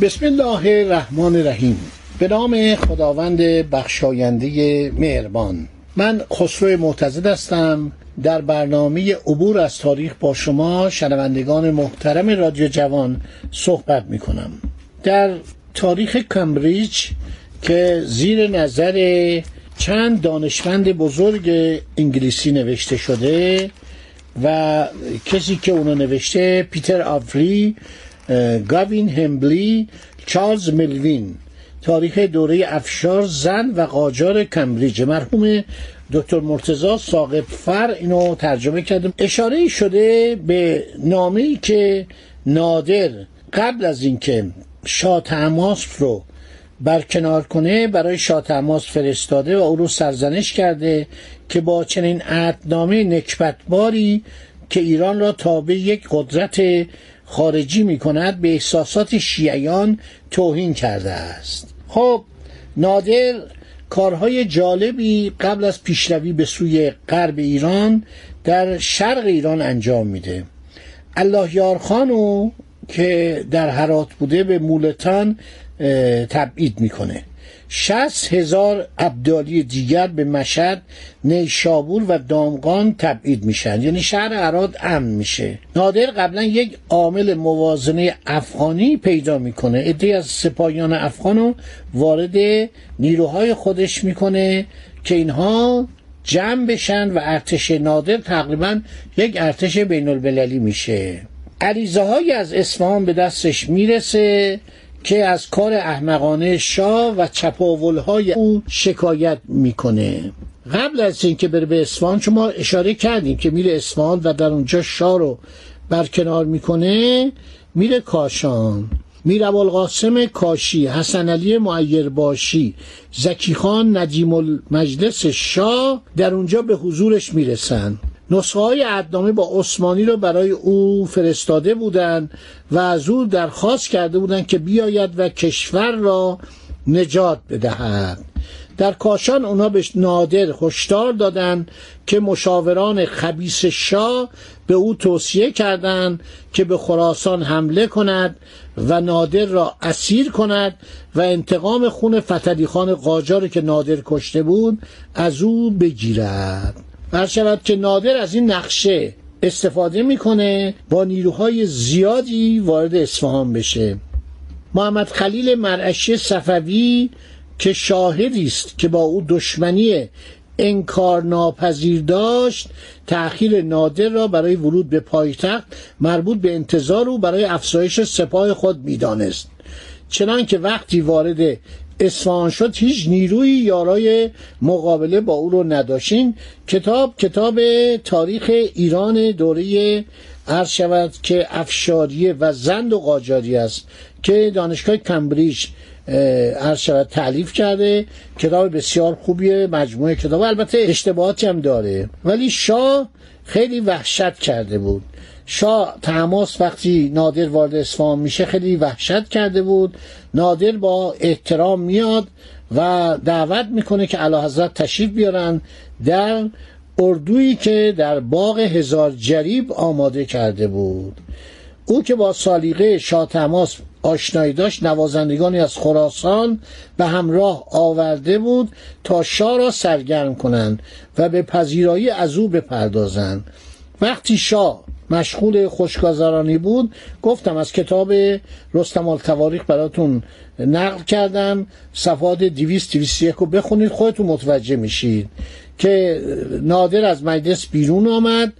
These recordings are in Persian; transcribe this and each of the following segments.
بسم الله الرحمن الرحیم. به نام خداوند بخشاینده مهربان. من خسرو معتزد هستم. در برنامه عبور از تاریخ با شما شنوندگان محترم رادیو جوان صحبت می کنم در تاریخ کمبریج که زیر نظر چند دانشمند بزرگ انگلیسی نوشته شده و کسی که اونو نوشته پیتر آفری گاوین همبلی چارلز ملوین. تاریخ دوره افشار زن و قاجار کمبریج. مرحوم دکتر مرتزا ساقب فر اینو ترجمه کردم. اشاره شده به نامه‌ای که نادر قبل از اینکه شاه تماس رو برکنار کنه برای شاه تماس فرستاده و او رو سرزنش کرده که با چنین عهدنامه نکبتباری که ایران را تابع یک قدرت خارجی می کند به احساسات شیعیان توهین کرده است. خب نادر کارهای جالبی قبل از پیشروی به سوی غرب ایران در شرق ایران انجام میده. الله یارخانو که در حرات بوده به مولتان تبعید می‌کنه. شست هزار عبدالی دیگر به مشهد نیشابور و دامغان تبعید میشن. یعنی شهر عراد امن میشه. نادر قبلا یک عامل موازنه افغانی پیدا می‌کنه. عده از سپاهیان افغانو وارد نیروهای خودش می‌کنه که اینها جمع بشن و ارتش نادر تقریبا یک ارتش بین المللی میشه. عریضه از اصفهان به دستش می‌رسه. که از کار احمقانه شاه و چپاولهای او شکایت می‌کنه. قبل از اینکه بره به اصفهان شما اشاره کردیم که میره اصفهان و در اونجا شاه رو برکنار می‌کنه میره کاشان. میر ابوالقاسم کاشی حسن علی معیر باشی زکی خان ندیم المجلس شاه در اونجا به حضورش می‌رسن. نسخه های عدنامه با عثمانی رو برای او فرستاده بودند و از او درخواست کرده بودند که بیاید و کشور را نجات بدهد. در کاشان اونا به نادر هشدار دادند که مشاوران خبیس شاه به او توصیه کردند که به خراسان حمله کند و نادر را اسیر کند و انتقام خون فتلی خان قاجار که نادر کشته بود از او بگیرد. هر شود که نادر از این نقشه استفاده می‌کنه با نیروهای زیادی وارد اصفهان بشه. محمد خلیل مرعشی صفوی که شاهدی است که با او دشمنی انکار ناپذیر داشت تأخیر نادر را برای ورود به پایتخت مربوط به انتظار او برای افزایش سپاه خود می‌دانست. چنانکه وقتی وارد اصفهان شد هیچ نیروی یارای مقابله با او رو نداشتین. کتاب کتاب تاریخ ایران دوره عرض شود که افشاریه و زند و قاجاری است که دانشگاه کمبریج عرض شود تعلیف کرده. کتاب بسیار خوبیه مجموعه کتاب. البته اشتباهاتی هم داره. ولی شاه خیلی وحشت کرده بود. شاه تماس وقتی نادر وارد اصفهان میشه خیلی وحشت کرده بود. نادر با احترام میاد و دعوت می‌کنه که علا حضرت تشریف بیارن در اردویی که در باغ هزار جریب آماده کرده بود. او که با سالیقه شاه تماس آشنایی داشت نوازندگانی از خراسان به همراه آورده بود تا شاه را سرگرم کنند و به پذیرایی از او بپردازند. وقتی شاه مشغول خوشگذرانی بود. گفتم از کتاب رستم التواریخ براتون نقل کردم. صفحات 200 201 رو بخونید. خودتون متوجه میشید که نادر از مجلس بیرون آمد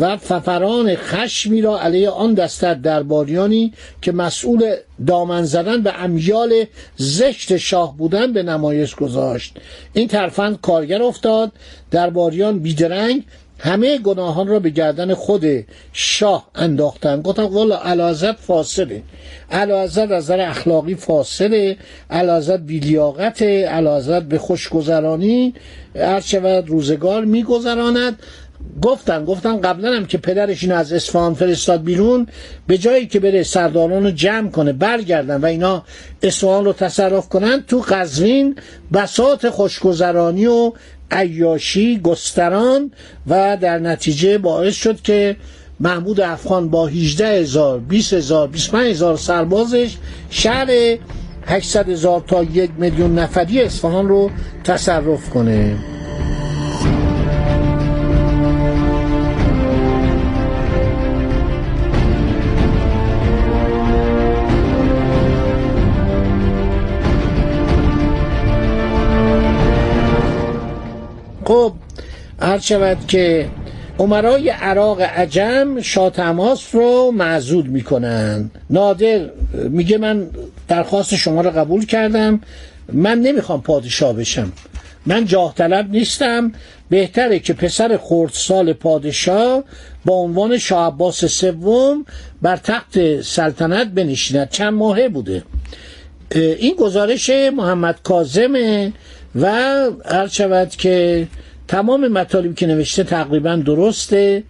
و ففران خشمی را علیه آن دستر درباریانی که مسئول دامن زدن به امیال زشت شاه بودن به نمایش گذاشت. این ترفند کارگر افتاد. درباریان بیدرنگ همه گناهان را به گردن خود شاه انداختن. گفتن والا علازت فاصله علازت از نظر اخلاقی فاصله علازت بیلیاقت علازت به خوشگذرانی. هر شود روزگار میگذراند. گفتن گفتن قبلا هم که پدرش این از اصفهان فرستاد بیرون به جایی که بره سرداران رو جمع کنه برگردن و اینا اصفهان رو تصرف کنن تو قزوین بسات خوشگذرانی و عیاشی گستران و در نتیجه باعث شد که محمود افغان با 18 هزار 20 هزار 25 هزار سربازش شهر 800 هزار تا یک میلیون نفری اصفهان رو تصرف کنه. هر شود که عمرای عراق عجم شاه تماس رو معزود می‌کنن. نادر میگه من درخواست شما رو قبول کردم. من نمی‌خوام پادشاه بشم. من جاه طلب نیستم. بهتره که پسر خردسال پادشاه با عنوان شاه عباس سوم بر تخت سلطنت بنشیند. چند ماهه بوده. این گزارش محمد کازمه و هر شود که تمام مطالبی که نوشته تقریبا درسته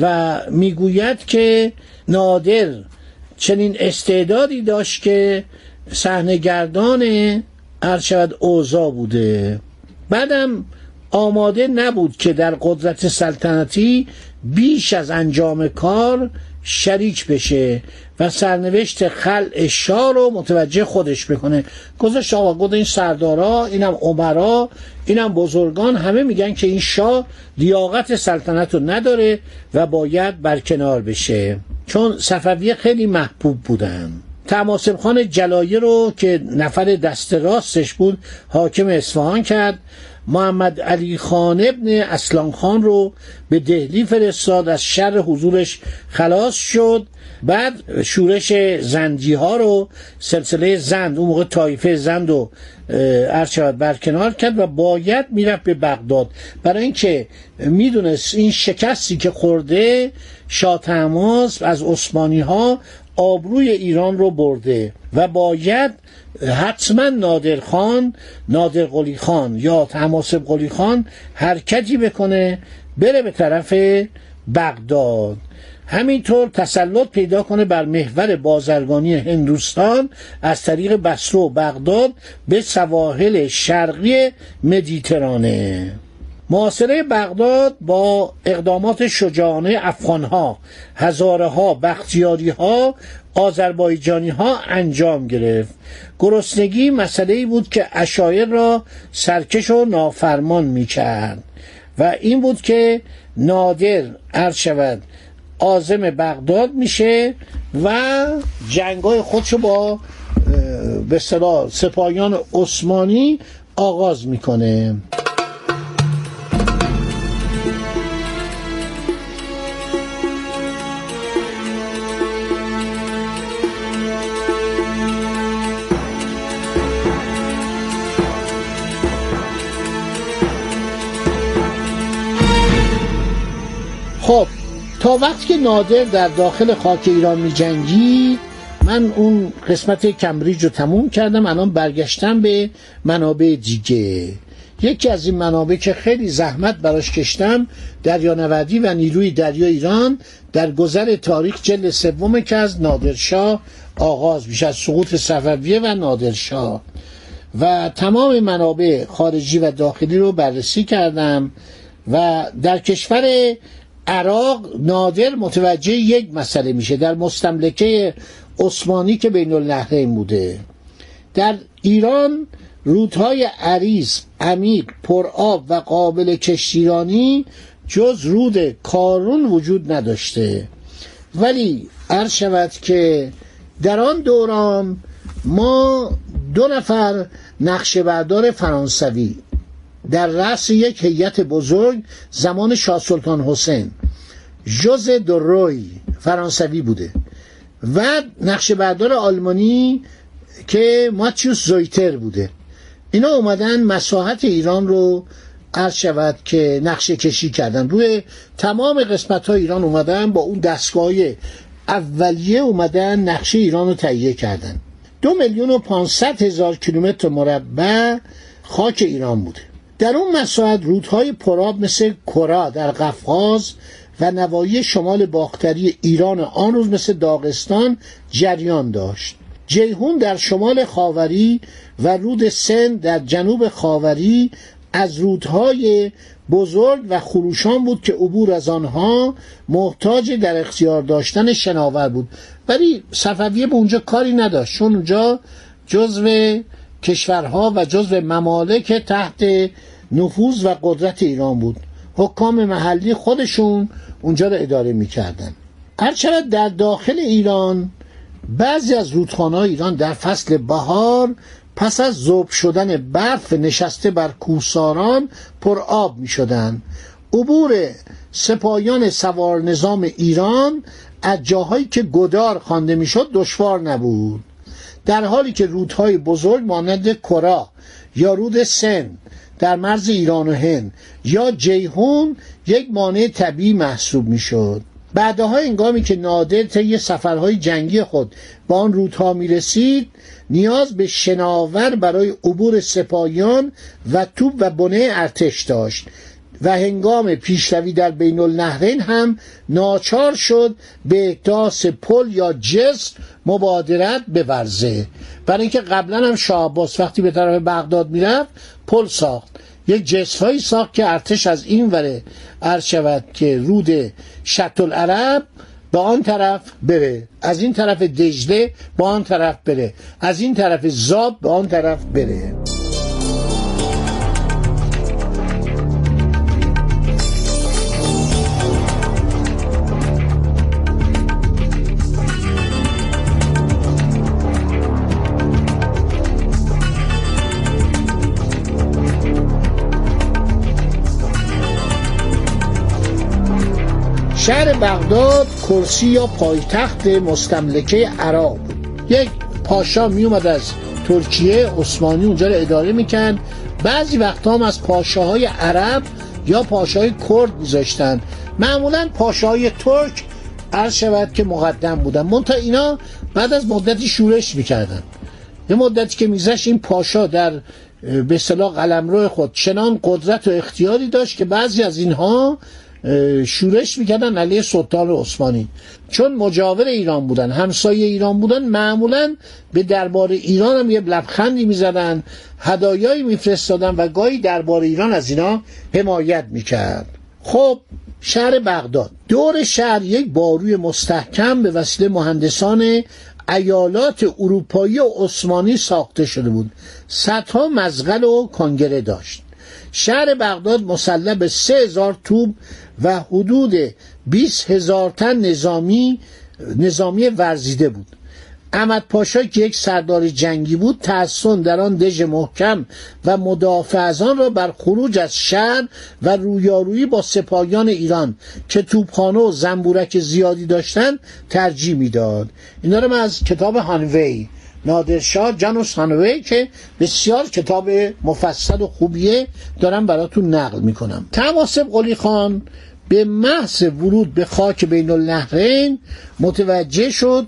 و می‌گوید که نادر چنین استعدادی داشت که صحنهگردان هر شود اوضاع بوده. بعدم آماده نبود که در قدرت سلطنتی بیش از انجام کار شریک بشه و سرنوشت خلع شاه رو متوجه خودش بکنه. گذاشت آقا گفت این سردارا اینم عمرا اینم بزرگان همه میگن که این شاه لیاقت سلطنت رو نداره و باید برکنار بشه. چون صفویه خیلی محبوب بودن. تماسب خان جلایه رو که نفر دست راستش بود حاکم اصفهان کرد. محمد علی خان ابن اسلام خان رو به دهلی فرستاد از شر حضورش خلاص شد. بعد شورش زندی ها رو سلسله زند اون موقع طایفه زند و ارشاد برکنار کرد و باید می‌رفت به بغداد. برای اینکه می‌دونست این شکستی که خورده شاه از عثمانی ها آبروی ایران رو برده و باید حتما نادر خان نادر قلی خان یا تماسب قلی خان حرکتی بکنه بره به طرف بغداد. همینطور تسلط پیدا کنه بر محور بازرگانی هندوستان از طریق بصره و بغداد به سواحل شرقی مدیترانه. معاصره بغداد با اقدامات شجاعانه افغانها هزاره ها بختیاری ها آذربایجانی ها انجام گرفت. گرسنگی مسئله ای بود که اشایر را سرکش و نافرمان می کرد و این بود که نادر عرض شود آزم بغداد میشه و جنگای خودشو با به سپاهیان عثمانی آغاز می‌کنه. خب تا وقتی که نادر در داخل خاک ایران می جنگی من اون قسمت کمبریج رو تموم کردم الان برگشتم به منابع دیگه. یکی از این منابع که خیلی زحمت براش کشتم دریانوردی و نیروی دریا ایران در گذر تاریخ جلد سوم که از نادرشاه آغاز میشه از سقوط صفویه و نادرشاه. و تمام منابع خارجی و داخلی رو بررسی کردم و در کشور عراق نادر متوجه یک مسئله میشه. در مستملکه عثمانی که بین النهرین بوده. در ایران رودهای عریض عمیق پرآب و قابل کشتیرانی جز رود کارون وجود نداشته. ولی عرض شود که در آن دوران ما دو نفر نقشه بردار فرانسوی در رأس یک هیئت بزرگ زمان شاه سلطان حسین. ژوز دوروی فرانسوی بوده. و نقشه بردار آلمانی که ماتیوس زویتر بوده. اینا اومدن مساحت ایران رو عرض شود که نقشه کشی کردن. روی تمام قسمت های ایران اومدن با اون دستگاه اولیه اومدن نقشه ایران رو تهیه کردن. دو میلیون و پانصد هزار کیلومتر مربع خاک ایران بوده. در اون مساحت رودهای پرآب مثل کرا در قفقاز و نوایی شمال باختری ایران آن روز مثل داغستان جریان داشت. جیهون در شمال خاوری و رود سن در جنوب خاوری از رودهای بزرگ و خروشان بود که عبور از آنها محتاج در اختیار داشتن شناور بود. ولی صفویه به اونجا کاری نداشت چون اونجا جزو کشورها و جزو ممالک تحت نفوذ و قدرت ایران بود. حکام محلی خودشون اونجا رو اداره می‌کردن. هرچند در داخل ایران بعضی از رودخانه ایران در فصل بهار پس از ذوب شدن برف نشسته بر کوساران پر آب می شدن. عبور سپاهیان سوار نظام ایران از جاهایی که گدار خوانده می‌شد دشوار نبود. در حالی که رودهای بزرگ مانند کرا یا رود سن در مرز ایران و هند یا جیهون یک مانع طبیعی محسوب می‌شد. بعدها انگامی که نادر طی سفرهای جنگی خود با آن رودها می رسید نیاز به شناور برای عبور سپاهیان و توپ و بنه ارتش داشت. و هنگام پیشروی در بین النهرین هم ناچار شد به احداث پل یا جسر مبادرت بورزه. برای اینکه قبلا هم شاه وقتی به طرف بغداد می‌رفت پل ساخت. یک جسفایی ساخت که ارتش از این وره عرض شود که رود شط العرب به آن طرف بره. از این طرف دجله به آن طرف بره. از این طرف زاب به آن طرف بره. شهر بغداد کرسی یا پایتخت مستملکه عراق. بود یک پاشا می اومد از ترکیه عثمانی اونجا رو اداره میکن بعضی وقت هم از پاشاهای عرب یا پاشاهای کرد میذاشتن. معمولا پاشاهای ترک عرض شود که مقدم بودن. منتها اینا بعد از مدتی شورش می‌کردن. یه مدتی که میزش این پاشا در به صلاح قلمرو خود چنان قدرت و اختیاری داشت که بعضی از اینها شورش می‌کردن علیه سلطان عثمانی. چون مجاور ایران بودن همسایه ایران بودن معمولا به دربار ایران هم یه لبخندی می‌زدن هدایایی میفرستادن و گاهی دربار ایران از اینا حمایت می‌کرد. خب شهر بغداد. دور شهر یک باروی مستحکم به وسیله مهندسان ایالات اروپایی و عثمانی ساخته شده بود. صدها مزغل و کنگره داشت. شهر بغداد مسلح به سه هزار توب و حدود 20 هزار تن نظامی نظامی ورزیده بود. احمد پاشا که یک سردار جنگی بود تحسن در آن دژ محکم و مدافع از آن را بر خروج از شهر و رویارویی با سپاهیان ایران که توپخانه و زنبورک زیادی داشتند ترجیح می‌داد. اینا رو من از کتاب هانوی نادرشاه جانوس هانوی که بسیار کتاب مفصل و خوبیه دارم براتون نقل می‌کنم. تماسب قلی خان به محض ورود به خاک بین النهرین متوجه شد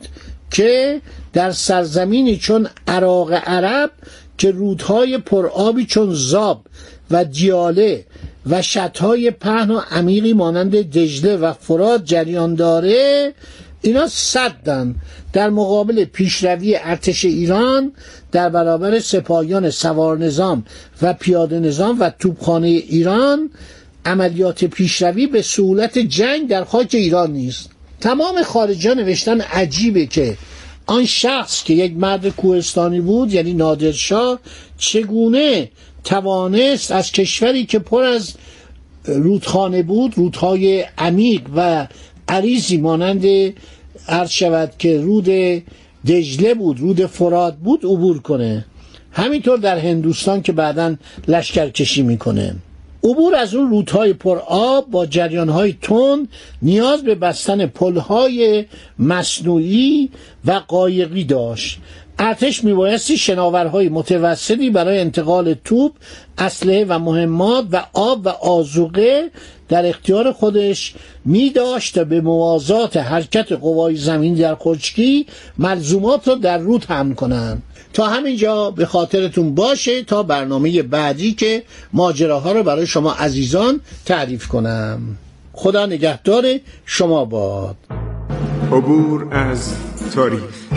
که در سرزمینی چون عراق عرب که رودهای پرآبی چون زاب و دیاله و شتهای پهن و عمیقی مانند دجله و فراد جریان داره اینا صدن در مقابل پیشروی ارتش ایران در برابر سپاهیان سوار نظام و پیاده نظام و توپخانه ایران عملیات پیشروی به سهولت جنگ در خاک ایران نیست. تمام خارجان نوشتن عجیبه که آن شخص که یک مرد کوهستانی بود یعنی نادرشاه چگونه توانست از کشوری که پر از رودخانه بود رودهای عمیق و عریضی مانند عرض شود که رود دجله بود رود فراد بود عبور کنه. همینطور در هندوستان که بعدا لشکرکشی می‌کنه. عبور از اون رودهای پر آب با جریانهای تند نیاز به بستن پلهای مصنوعی و قایقی داشت. ارتش میبایستی شناورهای متوسطی برای انتقال توپ اسلحه و مهمات و آب و آزوقه در اختیار خودش می داشت تا به موازات حرکت قوای زمین در خشکی ملزومات را در رو تمن کنند. تا همینجا به خاطرتون باشه تا برنامه بعدی که ماجراها رو برای شما عزیزان تعریف کنم. خدا نگهدار شما باد. عبور از تاریخ.